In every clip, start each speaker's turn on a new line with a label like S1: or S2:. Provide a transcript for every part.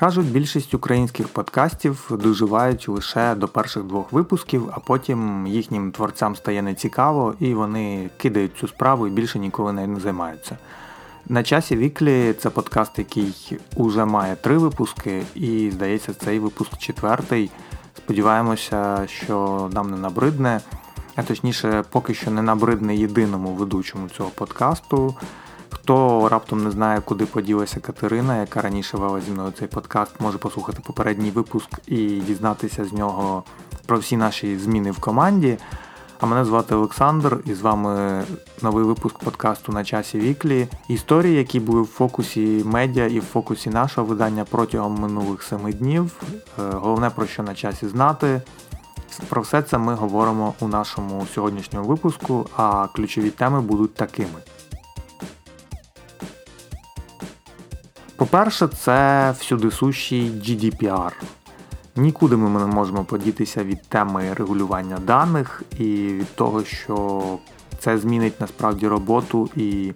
S1: Кажуть, більшість українських подкастів доживають лише до перших двох випусків, а потім їхнім творцям стає нецікаво і вони кидають цю справу і більше ніколи не займаються. На часі Weekly це подкаст, який уже має три випуски, і здається, цей випуск четвертий. Сподіваємося, що нам не набридне, а точніше, поки що не набридне єдиному ведучому цього подкасту. Хто раптом не знає, куди поділася Катерина, яка раніше вела зі мною цей подкаст, може послухати попередній випуск і дізнатися з нього про всі наші зміни в команді. А мене звати Олександр, і з вами новий випуск подкасту на часі Weekly. Історії, які були в фокусі медіа і в фокусі нашого видання протягом минулих семи днів. Е, головне про що на часі знати. Про все це ми говоримо у нашому сьогоднішньому випуску, а ключові теми будуть такими. По-перше, це всюдисущий GDPR. Нікуди ми не можемо подітися від теми регулювання даних і від того, що це змінить насправді роботу і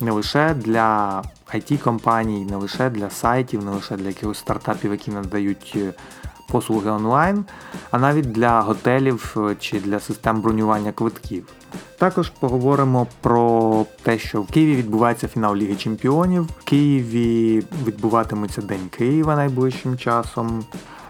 S1: не лише для it компаній не лише для сайтів, не лише для якихось стартапів, які надають е, послуги онлайн, а навіть для готелів е, чи для систем бронювання квитків. Також поговоримо про те, що в Києві відбувається фінал Ліги Чемпіонів. В Києві відбуватиметься День Києва найближчим часом.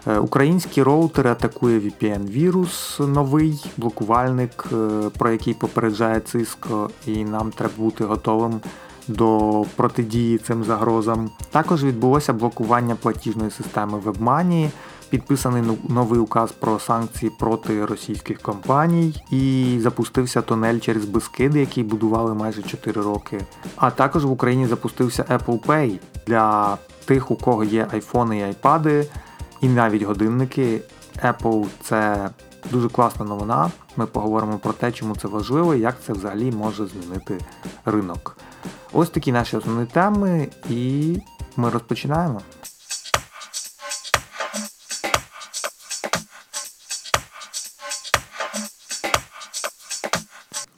S1: Е, українські роутери атакує VPN-вірус новий блокувальник, е, про який попереджає Cisco, і нам треба бути готовим до протидії цим загрозам. Також відбулося блокування платіжної системи WebMoney, підписаний новий указ про санкції проти російських компаній, і запустився тунель через Бескиди, який будували майже 4 роки. А також в Україні запустився Apple Pay для тих, у кого є айфони і айпади і навіть годинники. Apple це дуже класна новина. Ми поговоримо про те, чому це важливо і як це взагалі може змінити ринок. Ось такі наші основні теми, і ми розпочинаємо.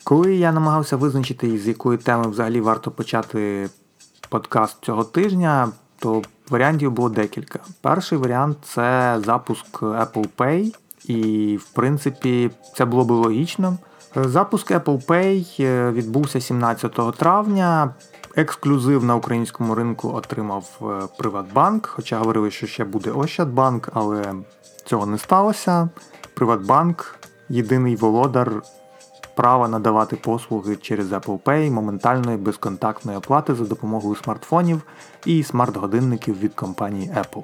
S1: Коли я намагався визначити, з якої теми взагалі варто почати подкаст цього тижня, то Варіантів було декілька. Перший варіант це запуск Apple Pay, і, в принципі, це було б логічно. Запуск Apple Pay е, відбувся 17 травня. Ексклюзив на українському ринку отримав е, Приватбанк, хоча говорили, що ще буде Ощадбанк, але цього не сталося. Приватбанк єдиний володар права надавати послуги через Apple Pay моментальної безконтактної оплати за допомогою смартфонів і смарт-годинників від компанії Apple.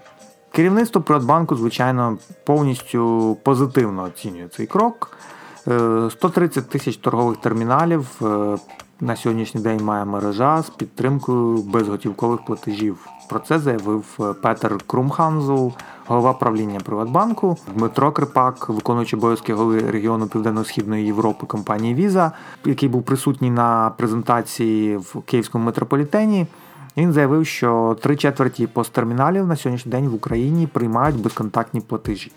S1: Керівництво Приватбанку, звичайно, повністю позитивно оцінює цей крок. 130 е, тисяч торгових терміналів е, на сьогоднішній день має мережа з підтримкою безготівкових платежів. Про це заявив е, Петер Крумханзул, голова правління Приватбанку, Дмитро Крипак, виконуючий обов'язки голови регіону Південно-Східної Європи компанії Віза, який був присутній на презентації в Київському метрополітені. Він заявив, що три четверті посттерміналів на сьогоднішній день в Україні приймають безконтактні платежі.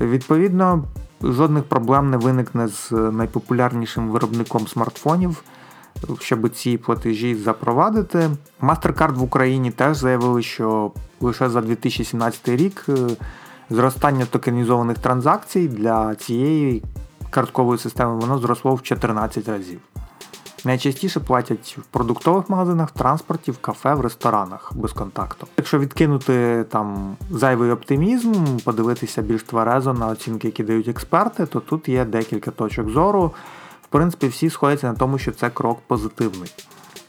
S1: Відповідно, жодних проблем не виникне з найпопулярнішим виробником смартфонів щоб ці платежі запровадити. MasterCard в Україні теж заявили, що лише за 2017 рік е, зростання токенізованих транзакцій для цієї карткової системи воно зросло в 14 разів. Найчастіше платять в продуктових магазинах, в транспорті, в кафе, в ресторанах без контакту. Якщо відкинути там зайвий оптимізм, подивитися більш тверезо на оцінки, які дають експерти, то тут є декілька точок зору принципі, всі сходяться на тому, що це крок позитивний.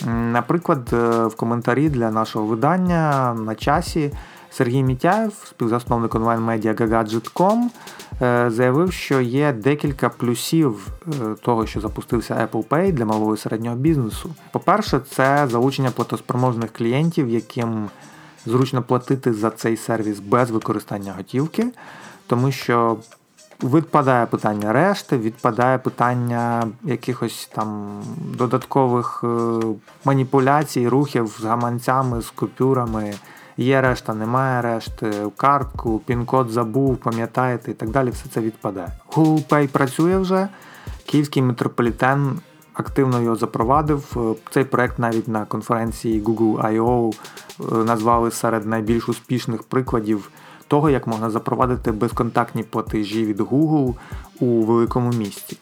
S1: Наприклад, е, в коментарі для нашого видання на часі Сергій Мітяєв, співзасновник онлайн-медіа Gagadget.com, е, заявив, що є декілька плюсів е, того, що запустився Apple Pay для малого і середнього бізнесу. По-перше, це залучення платоспроможних клієнтів, яким зручно платити за цей сервіс без використання готівки, тому що Відпадає питання решти, відпадає питання якихось там додаткових е, маніпуляцій, рухів з гаманцями, з купюрами. Є решта, немає решти, картку, пін-код забув, пам'ятаєте і так далі, все це відпадає. Google Pay працює вже. Київський метрополітен активно його запровадив. Цей проект навіть на конференції Google I.O. назвали серед найбільш успішних прикладів того, як можна запровадити безконтактні платежі від Google у великому місті.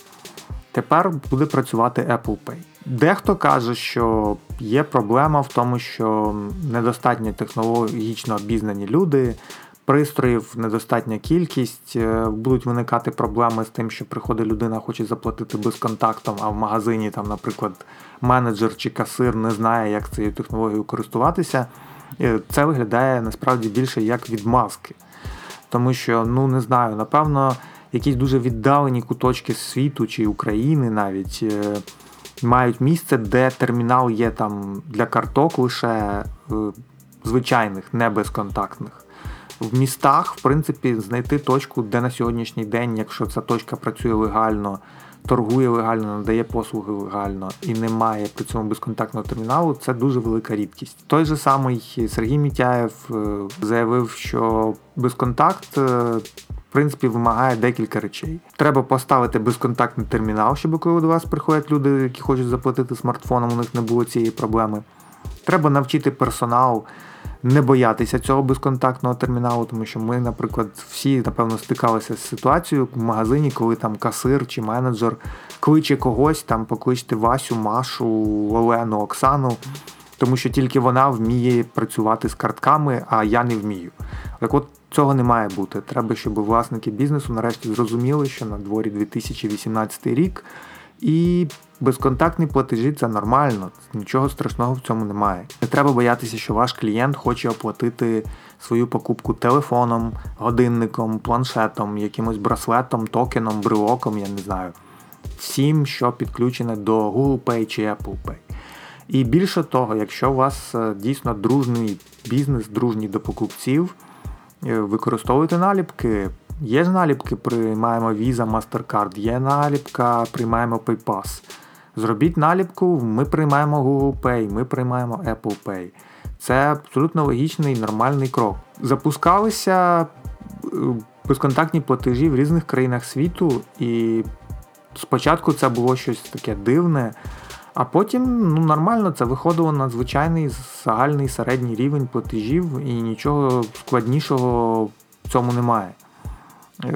S1: Тепер буде працювати Apple Pay. Дехто каже, що є проблема в тому, що недостатньо технологічно обізнані люди, пристроїв недостатня кількість, е, будуть виникати проблеми з тим, що приходить людина, хоче заплатити безконтактом, а в магазині, там, наприклад, менеджер чи касир не знає, як цією технологією користуватися. Це виглядає насправді більше як відмазки. Тому що, ну не знаю, напевно, якісь дуже віддалені куточки світу чи України навіть е, мають місце, де термінал є там для карток лише е, звичайних, не безконтактних. В містах, в принципі, знайти точку, де на сьогоднішній день, якщо ця точка працює легально, торгує легально, надає послуги легально і не має при цьому безконтактного терміналу, це дуже велика рідкість. Той же самий Сергій Мітяєв е, заявив, що безконтакт. Е, в принципі, вимагає декілька речей. Треба поставити безконтактний термінал, щоб коли до вас приходять люди, які хочуть заплатити смартфоном, у них не було цієї проблеми. Треба навчити персонал не боятися цього безконтактного терміналу, тому що ми, наприклад, всі, напевно, стикалися з ситуацією в магазині, коли там касир чи менеджер кличе когось, там покличте Васю, Машу, Олену, Оксану, тому що тільки вона вміє працювати з картками, а я не вмію. Так от цього не має бути. Треба, щоб власники бізнесу нарешті зрозуміли, що на дворі 2018 рік. І безконтактні платежі це нормально, нічого страшного в цьому немає. Не треба боятися, що ваш клієнт хоче оплатити свою покупку телефоном, годинником, планшетом, якимось браслетом, токеном, брелоком, я не знаю. Всім, що підключене до Google Pay чи Apple Pay. І більше того, якщо у вас е, дійсно дружний бізнес, дружній до покупців, е, використовуйте наліпки. Є ж наліпки, приймаємо Visa, MasterCard, є наліпка, приймаємо PayPass. Зробіть наліпку, ми приймаємо Google Pay, ми приймаємо Apple Pay. Це абсолютно логічний нормальний крок. Запускалися е, безконтактні платежі в різних країнах світу, і спочатку це було щось таке дивне, а потім ну, нормально це виходило на звичайний загальний середній рівень платежів, і нічого складнішого в цьому немає.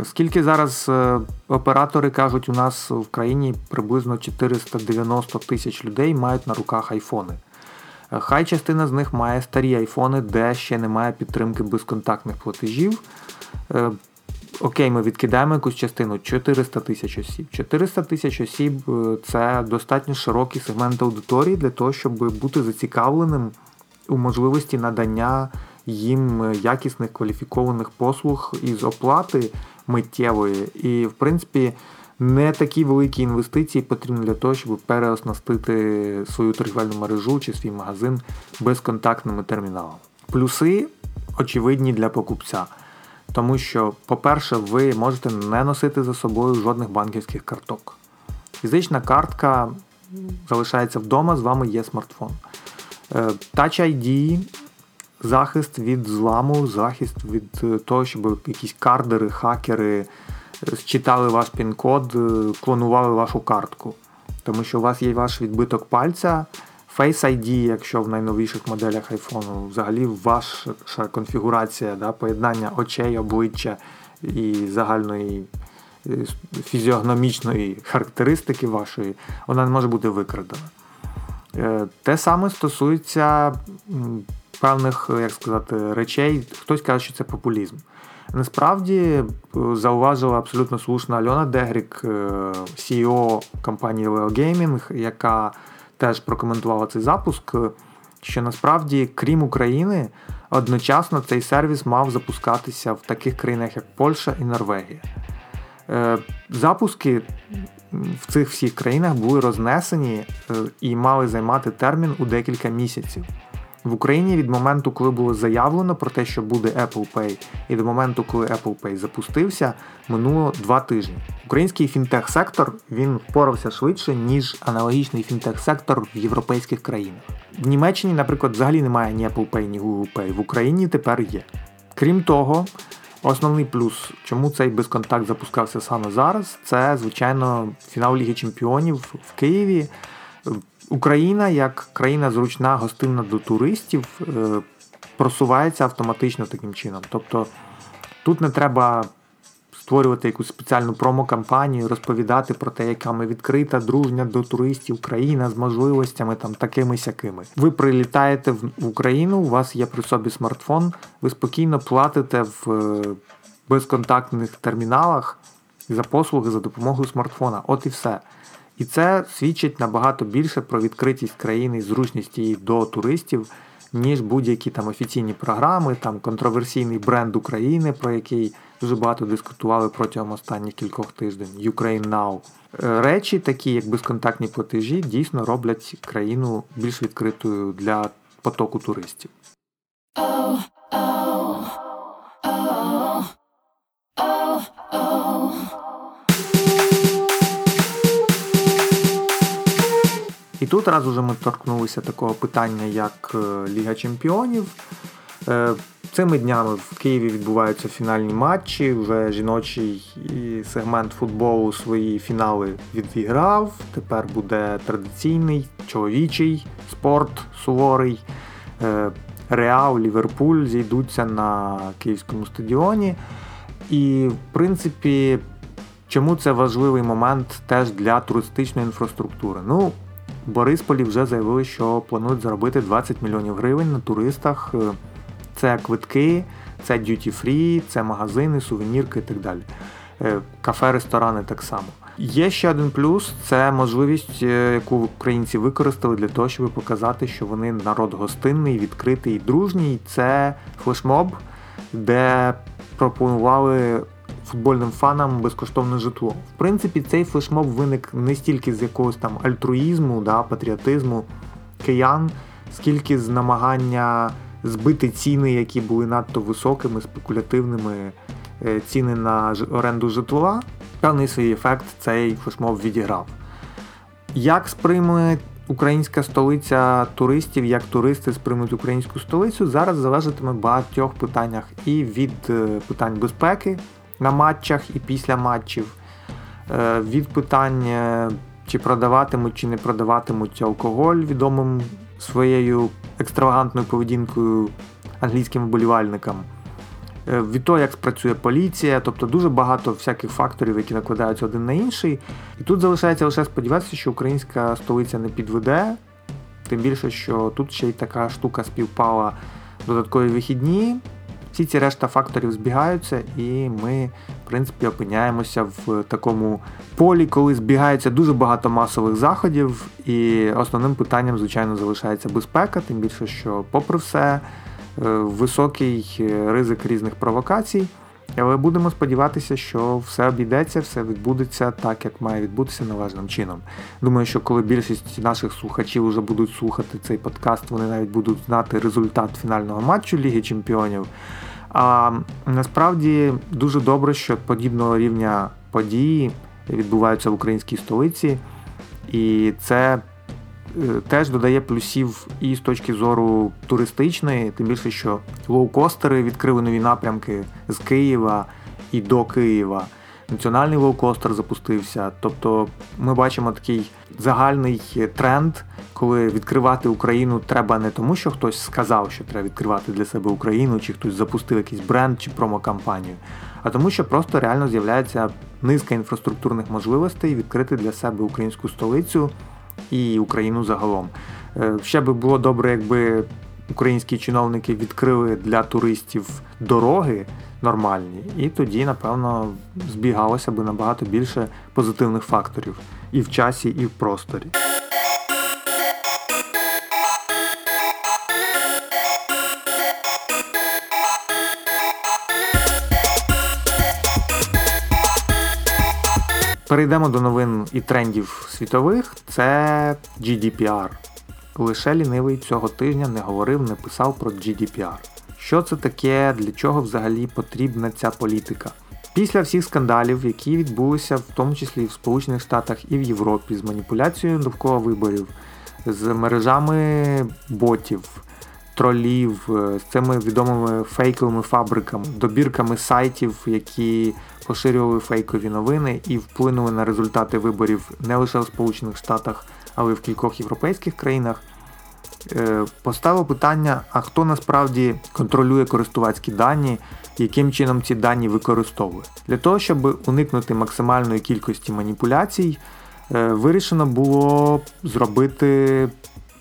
S1: Скільки зараз е, оператори кажуть, у нас в країні приблизно 490 тисяч людей мають на руках айфони. Е, хай частина з них має старі айфони, де ще немає підтримки безконтактних платежів. Е, окей, ми відкидаємо якусь частину 400 тисяч осіб. 400 тисяч осіб це достатньо широкий сегмент аудиторії для того, щоб бути зацікавленим у можливості надання їм якісних кваліфікованих послуг із оплати миттєвої. І, в принципі, не такі великі інвестиції потрібні для того, щоб переоснастити свою торгівельну мережу чи свій магазин безконтактними терміналами. Плюси очевидні для покупця. Тому що, по-перше, ви можете не носити за собою жодних банківських карток. Фізична картка залишається вдома, з вами є смартфон. Е, Touch ID захист від зламу, захист від е, того, щоб якісь кардери, хакери считали ваш пін-код, е, клонували вашу картку. Тому що у вас є ваш відбиток пальця, Face ID, якщо в найновіших моделях iPhone, взагалі ваша конфігурація, да, поєднання очей, обличчя і загальної е, фізіогномічної характеристики вашої, вона не може бути викрадена. Те саме стосується певних, як сказати, речей. Хтось каже, що це популізм. Насправді е, зауважила абсолютно слушна Альона Дегрік, е, CEO компанії Leo Gaming, яка теж прокоментувала цей запуск. Що насправді, крім України, одночасно цей сервіс мав запускатися в таких країнах, як Польща і Норвегія. Е, запуски в цих всіх країнах були рознесені і мали займати термін у декілька місяців. В Україні від моменту, коли було заявлено про те, що буде Apple Pay, і до моменту, коли Apple Pay запустився, минуло два тижні. Український фінтех-сектор він впорався швидше, ніж аналогічний фінтех-сектор в європейських країнах. В Німеччині, наприклад, взагалі немає ні Apple Pay, ні Google Pay. В Україні тепер є. Крім того, Основний плюс, чому цей безконтакт запускався саме зараз, це, звичайно, фінал Ліги Чемпіонів в Києві. Україна, як країна зручна, гостинна до туристів, е, просувається автоматично таким чином. Тобто тут не треба створювати якусь спеціальну промо-кампанію, розповідати про те, яка ми відкрита, дружня до туристів країна з можливостями там такими сякими. Ви прилітаєте в Україну, у вас є при собі смартфон, ви спокійно платите в е, безконтактних терміналах за послуги за допомогою смартфона. От і все. І це свідчить набагато більше про відкритість країни і зручність її до туристів, ніж будь-які там офіційні програми, там контроверсійний бренд України, про який дуже багато дискутували протягом останніх кількох тижнів. Ukraine Now. Е, речі, такі як безконтактні платежі, дійсно роблять країну більш відкритою для потоку туристів. Oh, oh, oh, І тут раз уже ми торкнулися такого питання, як е, Ліга Чемпіонів. Е, цими днями в Києві відбуваються фінальні матчі. Вже жіночий сегмент футболу свої фінали відіграв. Тепер буде традиційний чоловічий спорт суворий. Е, Реал, Ліверпуль зійдуться на київському стадіоні. І, в принципі, чому це важливий момент теж для туристичної інфраструктури? Ну, Борисполі вже заявили, що планують заробити 20 мільйонів гривень на туристах. Е, це квитки, це дюті фрі, це магазини, сувенірки і так далі. Е, кафе, ресторани так само. Є ще один плюс це можливість, е, яку українці використали для того, щоб показати, що вони народ гостинний, відкритий і дружній. Це флешмоб, де пропонували футбольним фанам безкоштовне житло. В принципі, цей флешмоб виник не стільки з якогось там альтруїзму, да, патріотизму киян, скільки з намагання збити ціни, які були надто високими, спекулятивними е, ціни на оренду житла. Певний свій ефект цей флешмоб відіграв. Як сприйме українська столиця туристів, як туристи сприймуть українську столицю, зараз залежатиме багатьох питаннях і від е, питань безпеки на матчах і після матчів, е, від питань, чи продаватимуть, чи не продаватимуть алкоголь відомим своєю екстравагантною поведінкою англійським вболівальникам. Е, від того, як спрацює поліція, тобто дуже багато всяких факторів, які накладаються один на інший. І тут залишається лише сподіватися, що українська столиця не підведе, тим більше, що тут ще й така штука співпала додаткові вихідні. Всі ці решта факторів збігаються, і ми, в принципі, опиняємося в такому полі, коли збігається дуже багато масових заходів, і основним питанням, звичайно, залишається безпека, тим більше, що, попри все, е, високий ризик різних провокацій. Але будемо сподіватися, що все обійдеться, все відбудеться так, як має відбутися належним чином. Думаю, що коли більшість наших слухачів вже будуть слухати цей подкаст, вони навіть будуть знати результат фінального матчу Ліги Чемпіонів. А насправді дуже добре, що подібного рівня події відбуваються в українській столиці, і це теж додає плюсів і з точки зору туристичної, тим більше, що лоукостери відкрили нові напрямки з Києва і до Києва. Національний лоукостер запустився. Тобто ми бачимо такий загальний тренд, коли відкривати Україну треба не тому, що хтось сказав, що треба відкривати для себе Україну, чи хтось запустив якийсь бренд чи промокампанію, а тому, що просто реально з'являється низка інфраструктурних можливостей відкрити для себе українську столицю і Україну загалом. Е, ще би було добре, якби українські чиновники відкрили для туристів дороги нормальні, і тоді, напевно, збігалося би набагато більше позитивних факторів і в часі, і в просторі. Перейдемо до новин і трендів світових. Це GDPR. Лише лінивий цього тижня не говорив, не писав про GDPR. Що це таке, для чого взагалі потрібна ця політика? Після всіх скандалів, які відбулися в тому числі в Сполучених Штатах і в Європі, з маніпуляцією довкола виборів, з мережами ботів, тролів, з цими відомими фейковими фабриками, добірками сайтів, які поширювали фейкові новини і вплинули на результати виборів не лише в Сполучених Штатах, але й в кількох європейських країнах. Е, поставив питання, а хто насправді контролює користувацькі дані, яким чином ці дані використовує. Для того, щоб уникнути максимальної кількості маніпуляцій, е, вирішено було зробити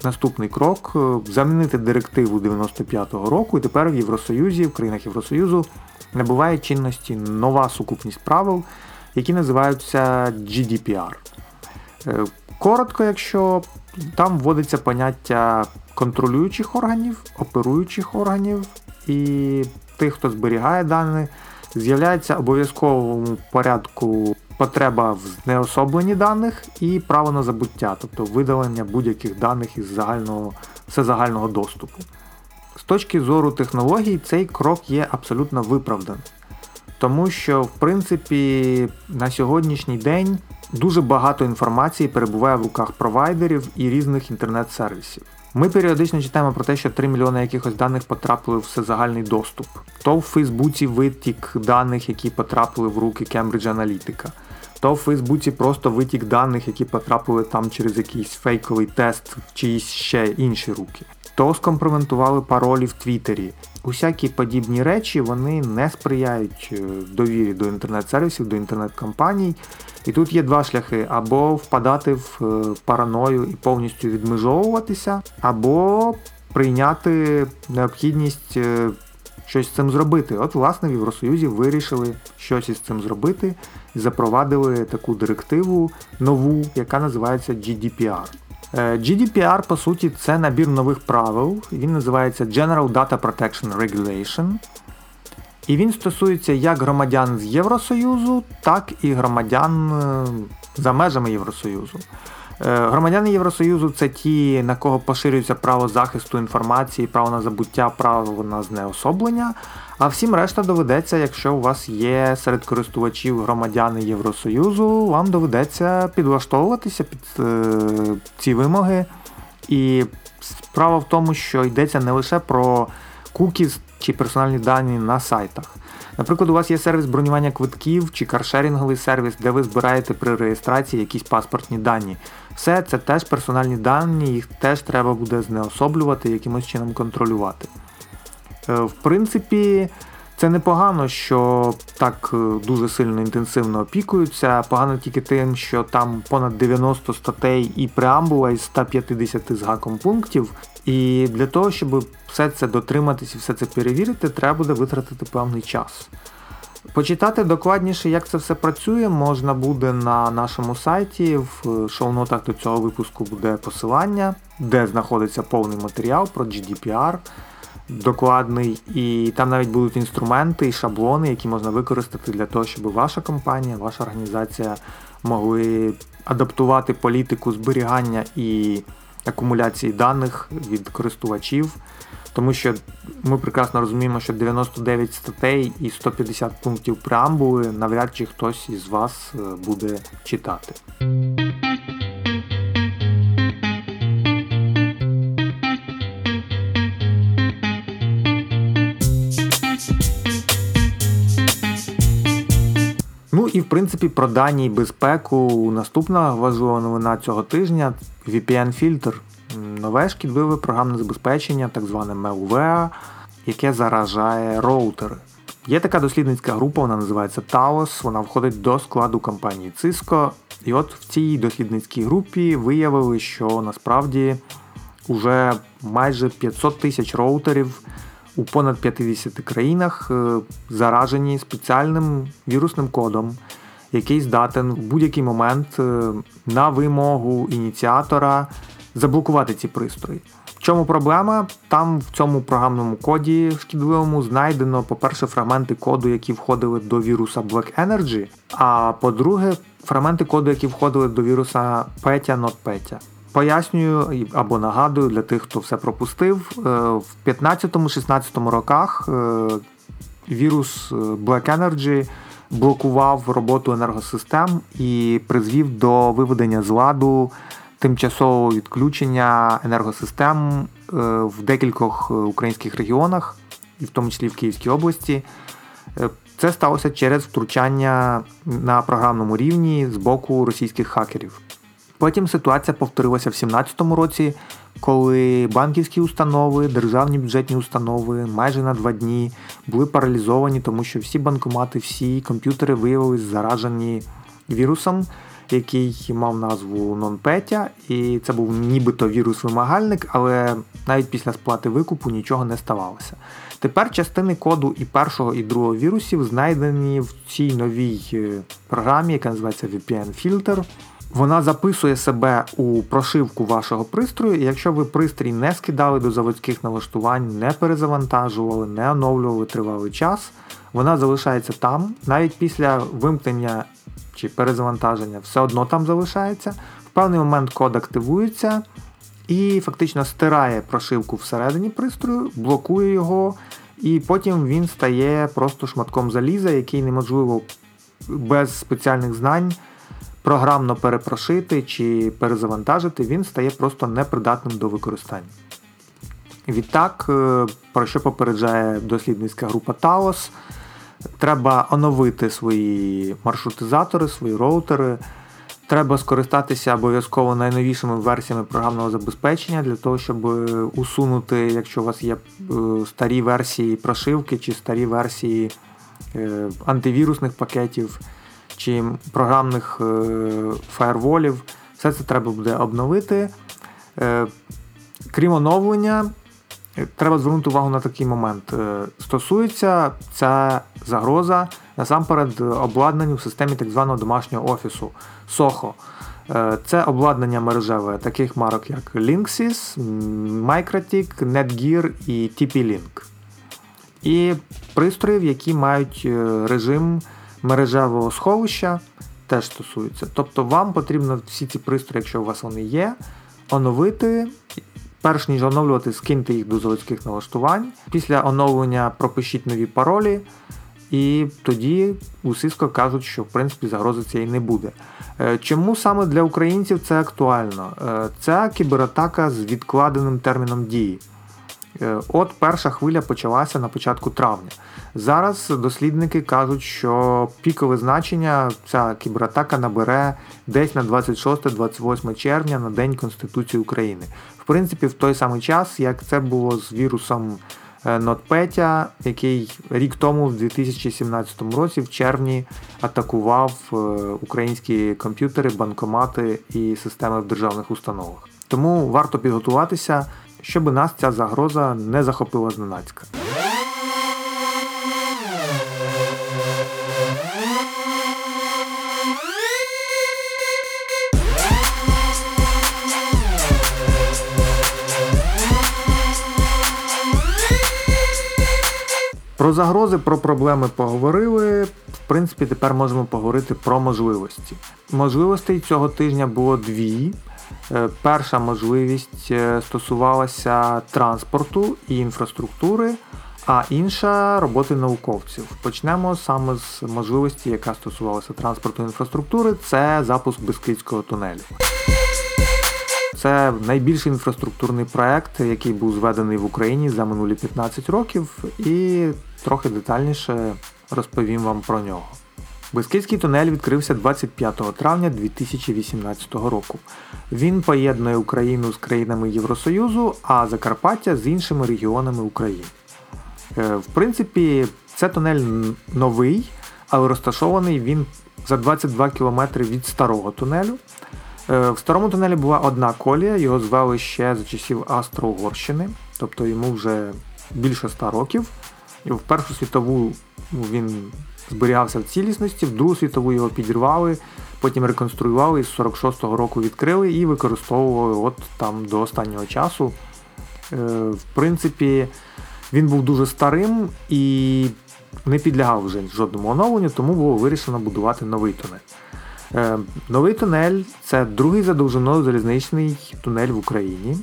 S1: наступний крок, е, замінити директиву 95-го року, і тепер в Євросоюзі, в країнах Євросоюзу набуває чинності нова сукупність правил, які називаються GDPR. Коротко, якщо там вводиться поняття контролюючих органів, оперуючих органів і тих, хто зберігає дані, з'являється обов'язковому порядку потреба в знеособленні даних і право на забуття, тобто видалення будь-яких даних із загального, всезагального доступу. З точки зору технологій, цей крок є абсолютно виправданий. Тому що, в принципі, на сьогоднішній день Дуже багато інформації перебуває в руках провайдерів і різних інтернет-сервісів. Ми періодично читаємо про те, що 3 мільйони якихось даних потрапили в всезагальний доступ. То в Фейсбуці витік даних, які потрапили в руки Кембриджа Analytica. То в Фейсбуці просто витік даних, які потрапили там через якийсь фейковий тест в чиїсь ще інші руки. То скомпроментували паролі в Твіттері. Усякі подібні речі вони не сприяють е, довірі до інтернет-сервісів, до інтернет-компаній. І тут є два шляхи: або впадати в е, параною і повністю відмежовуватися, або прийняти необхідність е, щось з цим зробити. От, власне, в Євросоюзі вирішили щось із цим зробити запровадили таку директиву нову, яка називається GDPR. Е, GDPR, по суті, це набір нових правил. Він називається General Data Protection Regulation. І він стосується як громадян з Євросоюзу, так і громадян е, за межами Євросоюзу. Е, громадяни Євросоюзу це ті, на кого поширюється право захисту інформації, право на забуття, право на знеособлення. А всім решта доведеться, якщо у вас є серед користувачів громадяни Євросоюзу, вам доведеться підлаштовуватися під е, ці вимоги. І справа в тому, що йдеться не лише про кукіс чи персональні дані на сайтах. Наприклад, у вас є сервіс бронювання квитків чи каршерінговий сервіс, де ви збираєте при реєстрації якісь паспортні дані. Все це теж персональні дані, їх теж треба буде знеособлювати, якимось чином контролювати. Е, в принципі, це непогано, що так е, дуже сильно інтенсивно опікуються. Погано тільки тим, що там понад 90 статей і преамбула із 150 з гаком пунктів. І для того, щоб все це дотриматись і все це перевірити, треба буде витратити певний час. Почитати докладніше, як це все працює, можна буде на нашому сайті. В шоу-нотах до цього випуску буде посилання, де знаходиться повний матеріал про GDPR докладний, і там навіть будуть інструменти і шаблони, які можна використати для того, щоб ваша компанія, ваша організація могли адаптувати політику зберігання і акумуляції даних від користувачів. Тому що ми прекрасно розуміємо, що 99 статей і 150 пунктів преамбули навряд чи хтось із вас е, буде читати. Ну і в принципі про дані і безпеку. Наступна важлива новина цього тижня VPN-фільтр. Нове шкідливе програмне забезпечення, так зване malware, яке заражає роутери. Є така дослідницька група, вона називається Taos, вона входить до складу компанії Cisco. І от в цій дослідницькій групі виявили, що насправді вже майже 500 тисяч роутерів у понад 50 країнах е, заражені спеціальним вірусним кодом, який здатен в будь-який момент е, на вимогу ініціатора заблокувати ці пристрої. В чому проблема? Там в цьому програмному коді шкідливому знайдено, по-перше, фрагменти коду, які входили до віруса Black Energy, а по-друге, фрагменти коду, які входили до віруса Petya NotPetya. Пояснюю або нагадую для тих, хто все пропустив. Е, в 15-16 роках е, вірус е, Black Energy блокував роботу енергосистем і призвів до виведення з ладу тимчасового відключення енергосистем е, в декількох українських регіонах, і в тому числі в Київській області. Це сталося через втручання на програмному рівні з боку російських хакерів. Потім ситуація повторилася в 2017 році, коли банківські установи, державні бюджетні установи майже на два дні були паралізовані, тому що всі банкомати, всі комп'ютери виявилися заражені вірусом, який мав назву NonPetya, і це був нібито вірус-вимагальник, але навіть після сплати викупу нічого не ставалося. Тепер частини коду і першого, і другого вірусів знайдені в цій новій е, програмі, яка називається VPN-Filter. Вона записує себе у прошивку вашого пристрою, і якщо ви пристрій не скидали до заводських налаштувань, не перезавантажували, не оновлювали тривалий час, вона залишається там, навіть після вимкнення чи перезавантаження, все одно там залишається. В певний момент код активується і фактично стирає прошивку всередині пристрою, блокує його, і потім він стає просто шматком заліза, який неможливо без спеціальних знань програмно перепрошити чи перезавантажити, він стає просто непридатним до використання. Відтак, е, про що попереджає дослідницька група Taos, треба оновити свої маршрутизатори, свої роутери. Треба скористатися обов'язково найновішими версіями програмного забезпечення для того, щоб усунути, якщо у вас є е, старі версії прошивки чи старі версії е, антивірусних пакетів чи програмних е, фаєрволів. Все це треба буде обновити. Крім оновлення, треба звернути увагу на такий момент. Стосується ця загроза насамперед обладнанню в системі так званого домашнього офісу SOHO. Е, це обладнання мережеве таких марок, як Linksys, Microtik, Netgear і TP-Link. І пристроїв, які мають е, режим мережевого сховища, теж стосуються. Тобто вам потрібно всі ці пристрої, якщо у вас вони є, оновити. Перш ніж оновлювати, скиньте їх до заводських налаштувань. Після оновлення пропишіть нові паролі. І тоді у Cisco кажуть, що в принципі загрози цієї не буде. Е, чому саме для українців це актуально? Е, це кібератака з відкладеним терміном дії. Е, от перша хвиля почалася на початку травня. Зараз дослідники кажуть, що пікове значення ця кібератака набере десь на 26-28 червня на День Конституції України. В принципі, в той самий час, як це було з вірусом NotPetya, який рік тому, в 2017 році, в червні, атакував е, українські комп'ютери, банкомати і системи в державних установах. Тому варто підготуватися, щоб нас ця загроза не захопила зненацька. Про загрози, про проблеми поговорили. В принципі, тепер можемо поговорити про можливості. Можливостей цього тижня було дві. Е, перша можливість е, стосувалася транспорту і інфраструктури, а інша роботи науковців. Почнемо саме з можливості, яка стосувалася транспорту і інфраструктури, це запуск Бескидського тунелю. Це найбільший інфраструктурний проект, який був зведений в Україні за минулі 15 років, і трохи детальніше розповім вам про нього. Бескидський тунель відкрився 25 травня 2018 року. Він поєднує Україну з країнами Євросоюзу, а Закарпаття з іншими регіонами України. Е, в принципі, це тунель новий, але розташований він за 22 км від старого тунелю. Е, в старому тунелі була одна колія, його звели ще за часів Австро-Угорщини, тобто йому вже більше 100 років. В Першу світову він зберігався в цілісності, в Другу світову його підірвали, потім реконструювали з 46-го року відкрили і використовували от там до останнього часу. Е, в принципі, він був дуже старим і не підлягав вже жодному оновленню, тому було вирішено будувати новий тунель. Е, новий тунель це другий за довжиною залізничний тунель в Україні.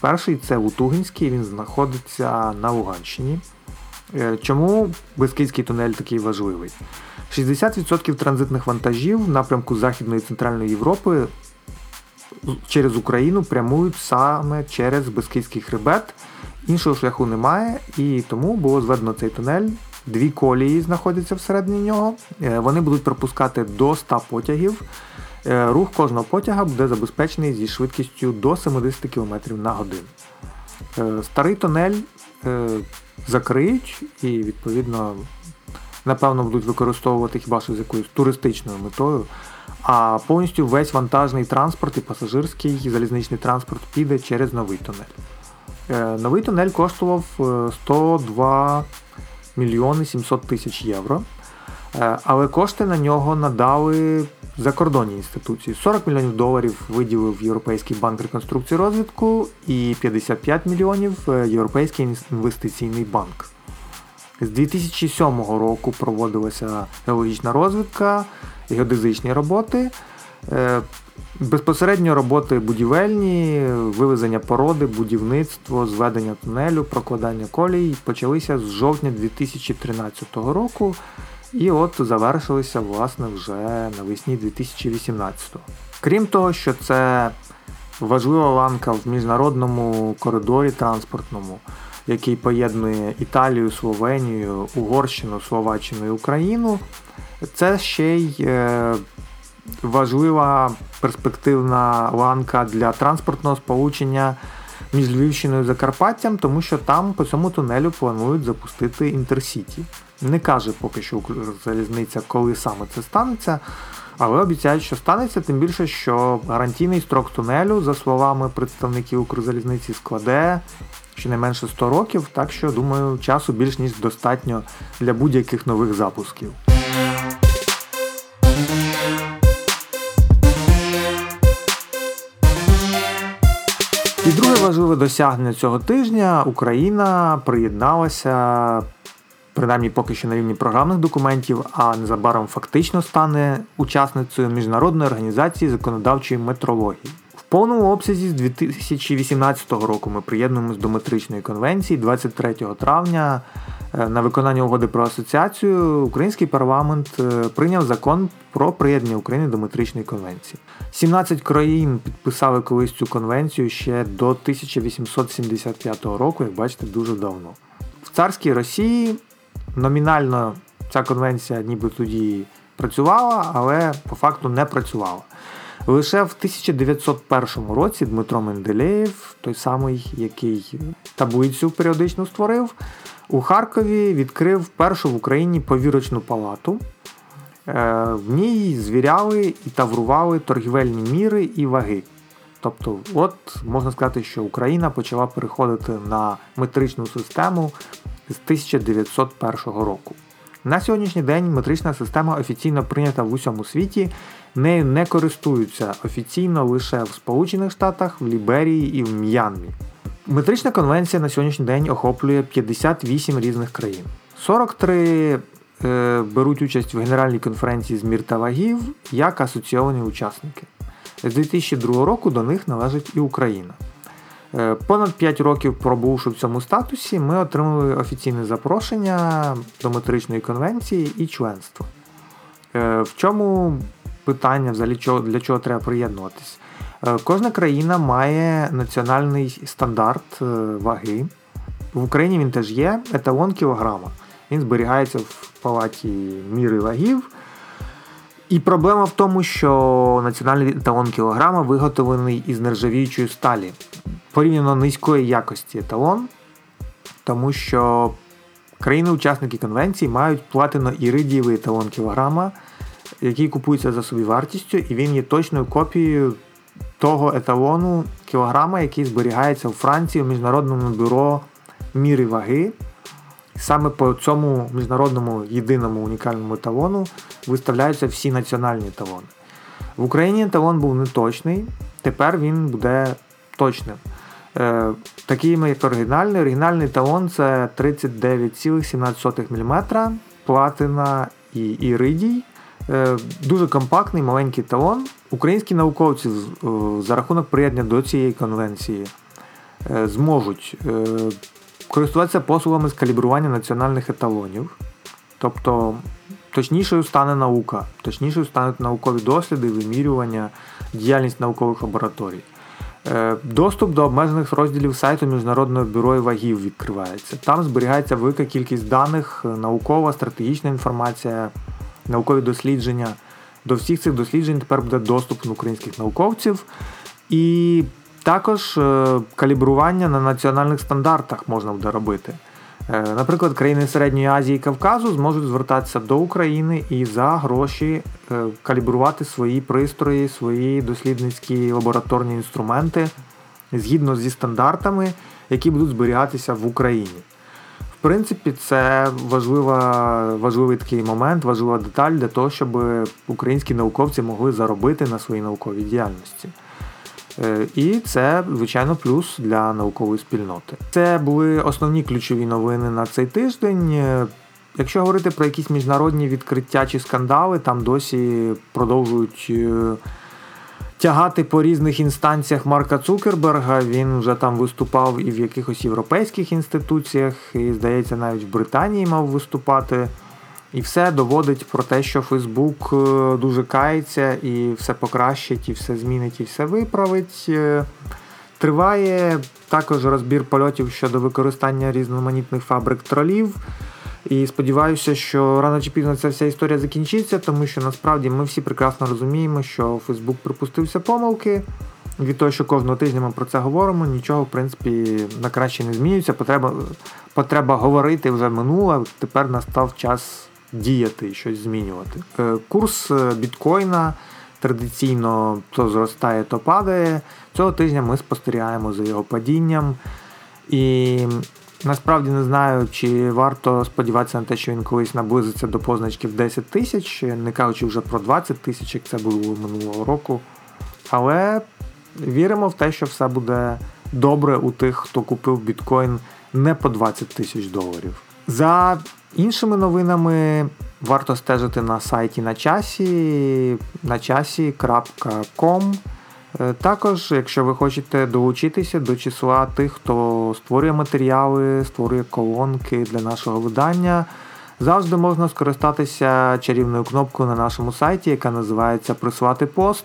S1: Перший це Лутугинський, він знаходиться на Луганщині. Е, чому Бескидський тунель такий важливий? 60% транзитних вантажів в напрямку Західної і Центральної Європи через Україну прямують саме через Бескидський хребет. Іншого шляху немає, і тому було зведено цей тунель. Дві колії знаходяться всередині нього. Е, вони будуть пропускати до 100 потягів. Е, рух кожного потяга буде забезпечений зі швидкістю до 70 км на годину. Старий тунель закриють і, відповідно, напевно, будуть використовувати хіба що з якоюсь туристичною метою. А повністю весь вантажний транспорт і пасажирський і залізничний транспорт піде через новий тунель. Е, новий тунель коштував 102 е, мільйони 700 тисяч євро. Е, але кошти на нього надали закордонні інституції. 40 мільйонів доларів виділив Європейський банк реконструкції розвитку і 55 мільйонів Європейський інвестиційний банк. З 2007 року проводилася геологічна розвідка, геодезичні роботи. Безпосередньо роботи будівельні, вивезення породи, будівництво, зведення тунелю, прокладання колій почалися з жовтня 2013 року і от завершилися власне вже навесні 2018 Крім того, що це важлива ланка в міжнародному коридорі транспортному, який поєднує Італію, Словенію, Угорщину, Словаччину і Україну, це ще й е, важлива перспективна ланка для транспортного сполучення між Львівщиною і Закарпаттям, тому що там по цьому тунелю планують запустити Інтерсіті. Не каже поки що залізниця, коли саме це станеться, але обіцяють, що станеться, тим більше, що гарантійний строк тунелю, за словами представників Укрзалізниці, складе щонайменше 100 років, так що, думаю, часу більш ніж достатньо для будь-яких нових запусків. І друге важливе досягнення цього тижня Україна приєдналася, принаймні поки що на рівні програмних документів, а незабаром фактично стане учасницею міжнародної організації законодавчої метрології. В повному обсязі з 2018 року ми приєднуємось до метричної конвенції 23 травня. Е, на виконання угоди про асоціацію український парламент е, прийняв закон про приєднання України до метричної конвенції. 17 країн підписали колись цю конвенцію ще до 1875 року, як бачите, дуже давно. В царській Росії номінально ця конвенція ніби тоді працювала, але по факту не працювала. Лише в 1901 році Дмитро Менделєєв, той самий, який таблицю періодично створив, у Харкові відкрив першу в Україні повірочну палату. Е, в ній звіряли і таврували торгівельні міри і ваги. Тобто, от можна сказати, що Україна почала переходити на метричну систему з 1901 року. На сьогоднішній день метрична система офіційно прийнята в усьому світі, нею не користуються офіційно лише в Сполучених Штатах, в Ліберії і в М'янмі. Метрична конвенція на сьогоднішній день охоплює 58 різних країн. 43 е, беруть участь в Генеральній конференції з мір та вагів як асоційовані учасники. З 2002 року до них належить і Україна. Е, понад 5 років пробувши в цьому статусі, ми отримали офіційне запрошення до метричної конвенції і членство. Е, в чому питання взагалі для чого треба приєднуватись? Е, кожна країна має національний стандарт ваги. В Україні він теж є еталон кілограма. Він зберігається в палаті міри вагів. І проблема в тому, що національний еталон кілограма виготовлений із нержавіючої сталі. Порівняно низької якості еталон, тому що країни-учасники конвенції мають платино-іридієвий еталон кілограма, який купується за собі вартістю, і він є точною копією того еталону кілограма, який зберігається у Франції у Міжнародному бюро міри ваги. Саме по цьому міжнародному єдиному унікальному еталону виставляються всі національні еталони. В Україні еталон був неточний, тепер він буде точним. Е, Такий як оригінальний. Оригінальний талон це 39,17 мм, платина і іридій. Е, дуже компактний маленький талон. Українські науковці за рахунок приєднання до цієї конвенції е, зможуть е, користуватися послугами з калібрування національних еталонів. Тобто точнішою стане наука, точнішою стануть наукові досліди, вимірювання, діяльність наукових лабораторій. Е, доступ до обмежених розділів сайту Міжнародного бюро вагів відкривається. Там зберігається велика кількість даних, наукова, стратегічна інформація, наукові дослідження. До всіх цих досліджень тепер буде доступ українських науковців. І також е, калібрування на національних стандартах можна буде робити. Е, наприклад, країни Середньої Азії і Кавказу зможуть звертатися до України і за гроші е, калібрувати свої пристрої, свої дослідницькі лабораторні інструменти згідно зі стандартами, які будуть зберігатися в Україні. В принципі, це важлива, важливий такий момент, важлива деталь для того, щоб українські науковці могли заробити на своїй науковій діяльності. Е, і це, звичайно, плюс для наукової спільноти. Це були основні ключові новини на цей тиждень. Е, якщо говорити про якісь міжнародні відкриття чи скандали, там досі продовжують е, тягати по різних інстанціях Марка Цукерберга. Він вже там виступав і в якихось європейських інституціях, і, здається, навіть в Британії мав виступати. І все доводить про те, що Фейсбук е, дуже кається і все покращить, і все змінить, і все виправить. Е, триває також розбір польотів щодо використання різноманітних фабрик тролів. І сподіваюся, що рано чи пізно ця вся історія закінчиться, тому що насправді ми всі прекрасно розуміємо, що Фейсбук припустився помилки. Від того, що кожного тижня ми про це говоримо, нічого в принципі на краще не змінюється. Потреба потреба говорити вже минула. Тепер настав час діяти щось змінювати. Е, курс е, біткоїна традиційно то зростає, то падає. Цього тижня ми спостерігаємо за його падінням. І насправді не знаю, чи варто сподіватися на те, що він колись наблизиться до позначки в 10 тисяч, не кажучи вже про 20 тисяч, як це було минулого року. Але віримо в те, що все буде добре у тих, хто купив біткоін не по 20 тисяч доларів. За Іншими новинами варто стежити на сайті на часі на часі.com. Е, також, якщо ви хочете долучитися до числа тих, хто створює матеріали, створює колонки для нашого видання, завжди можна скористатися чарівною кнопкою на нашому сайті, яка називається Прислати пост.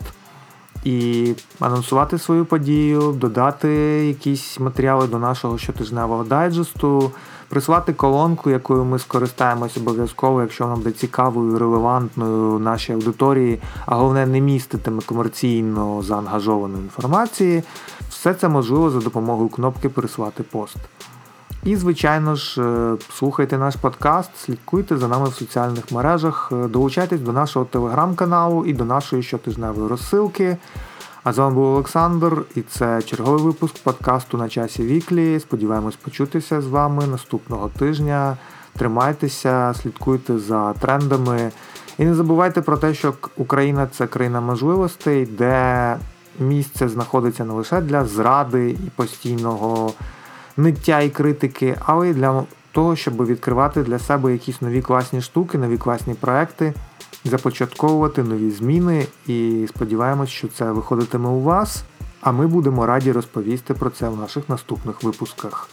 S1: І анонсувати свою подію, додати якісь матеріали до нашого щотижневого дайджесту прислати колонку, якою ми скористаємось обов'язково, якщо нам буде цікавою, релевантною нашій аудиторії, а головне не міститиме комерційно заангажованої інформації. Все це можливо за допомогою кнопки Прислати пост. І, звичайно ж, е, слухайте наш подкаст, слідкуйте за нами в соціальних мережах, е, долучайтесь до нашого телеграм-каналу і до нашої щотижневої розсилки. А з вами був Олександр, і це черговий випуск подкасту на часі Weekly. Сподіваємось почутися з вами наступного тижня. Тримайтеся, слідкуйте за трендами. І не забувайте про те, що Україна це країна можливостей, де місце знаходиться не лише для зради і постійного ниття і критики, але й для того, щоб відкривати для себе якісь нові класні штуки, нові класні проекти започатковувати нові зміни і сподіваємось, що це виходитиме у вас. А ми будемо раді розповісти про це в наших наступних випусках.